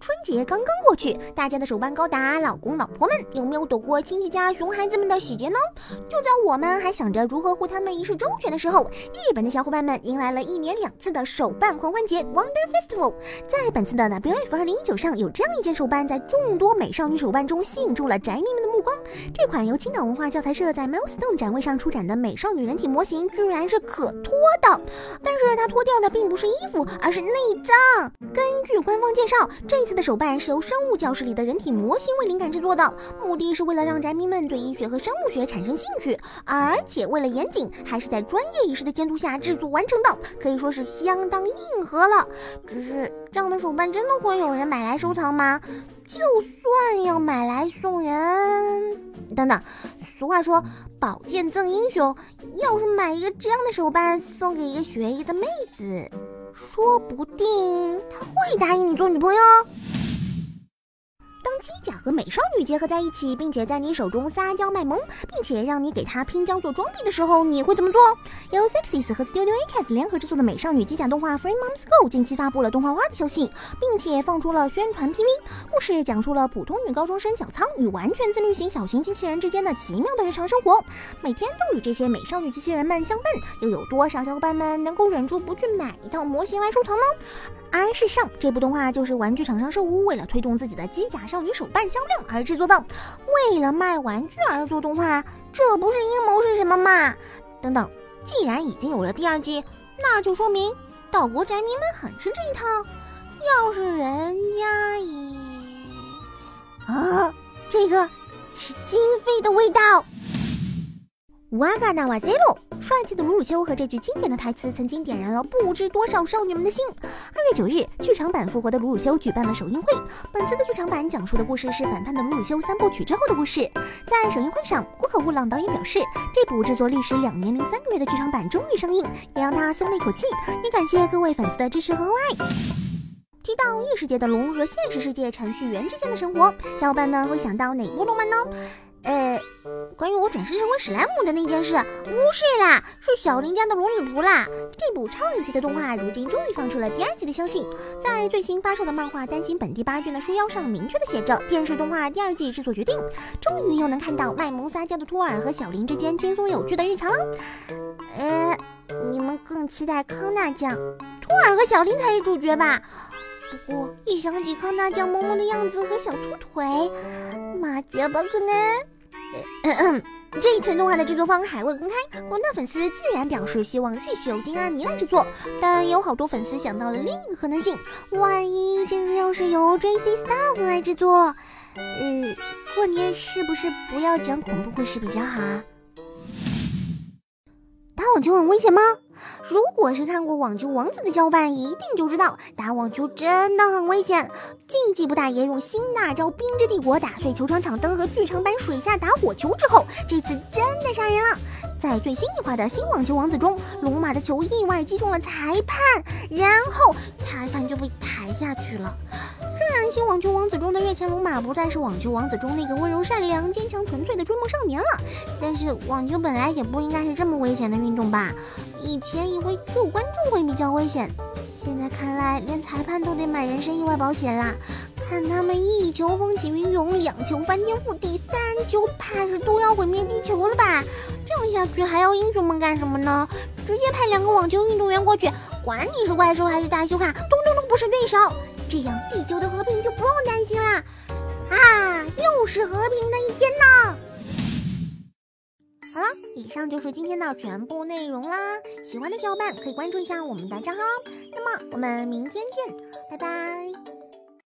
春节刚刚过去，大家的手办高达老公老婆们有没有躲过亲戚家熊孩子们的洗劫呢？就在我们还想着如何护他们一世周全的时候，日本的小伙伴们迎来了一年两次的手办狂欢节 Wonder Festival。在本次的 WF 二零一九上，有这样一件手办在众多美少女手办中吸引住了宅迷们的目光。这款由青岛文化教材社在 Milestone 展位上出展的美少女人体模型，居然是可脱的，但是它脱掉的并不是衣服，而是内脏。根据官方介绍，这次的手手办是由生物教室里的人体模型为灵感制作的，目的是为了让宅迷们对医学和生物学产生兴趣，而且为了严谨，还是在专业医师的监督下制作完成的，可以说是相当硬核了。只是这样的手办真的会有人买来收藏吗？就算要买来送人，等等，俗话说宝剑赠英雄，要是买一个这样的手办送给一个学医的妹子。说不定他会答应你做女朋友。机甲和美少女结合在一起，并且在你手中撒娇卖萌，并且让你给他拼装做装逼的时候，你会怎么做？由 Sexys 和 Studio A Cat 联合制作的美少女机甲动画《Free Moms Go》近期发布了动画化的消息，并且放出了宣传 PV。故事讲述了普通女高中生小仓与完全自律型小型机器人之间的奇妙的日常生活，每天都与这些美少女机器人们相伴。又有多少小伙伴们能够忍住不去买一套模型来收藏呢？而事实上，这部动画就是玩具厂商兽屋为了推动自己的机甲少女手办销量而制作的。为了卖玩具而做动画，这不是阴谋是什么嘛？等等，既然已经有了第二季，那就说明岛国宅迷们很吃这一套。要是人家以……啊，这个是经费的味道。哇嘎纳瓦塞罗，帅气的鲁鲁修和这句经典的台词，曾经点燃了不知多少少女们的心。二月九日，剧场版复活的鲁鲁修举办了首映会。本次的剧场版讲述的故事是反叛的鲁鲁修三部曲之后的故事。在首映会上，古可乌朗导演表示，这部制作历时两年零三个月的剧场版终于上映，也让他松了一口气。也感谢各位粉丝的支持和厚爱。提到异世界的龙和现实世界程序员之间的生活，小伙伴们会想到哪部动漫呢？呃。关于我转身成为史莱姆的那件事，不是啦，是小林家的龙女仆啦。这部超人气的动画，如今终于放出了第二季的消息。在最新发售的漫画单行本第八卷的书腰上，明确的写着电视动画第二季制作决定。终于又能看到卖萌撒娇的托尔和小林之间轻松有趣的日常了。呃，你们更期待康纳酱，托尔和小林才是主角吧？不过一想起康纳酱萌萌的样子和小粗腿，马杰巴可能。这一次动画的制作方还未公开，广大粉丝自然表示希望继续由金阿尼来制作。但有好多粉丝想到了另一个可能性，万一这个要是由 JC Staff 来制作，呃，过年是不是不要讲恐怖故事比较好啊？网球很危险吗？如果是看过《网球王子》的小伙伴，一定就知道打网球真的很危险。晋级部大爷用新大招“冰之帝国”打碎球场场灯和剧场版水下打火球之后，这次真的杀人了。在最新一话的新《网球王子》中，龙马的球意外击中了裁判，然后裁判就被抬下去了。虽然新《网球王子》中的月前龙马不再是《网球王子》中那个温柔善良、坚强纯粹的追梦少年了，但是网球本来也不应该是这么危险的运动吧？以前以为只有观众会比较危险，现在看来连裁判都得买人身意外保险啦。看他们一球风起云涌，两球翻天覆地，三球怕是都要毁灭地球了吧？这样下去还要英雄们干什么呢？直接派两个网球运动员过去，管你是怪兽还是大修卡，通通都不是对手。这样地球的和平就不用担心啦！啊，又是和平的一天呢！好了，以上就是今天的全部内容啦。喜欢的小伙伴可以关注一下我们的账号。那么我们明天见，拜拜。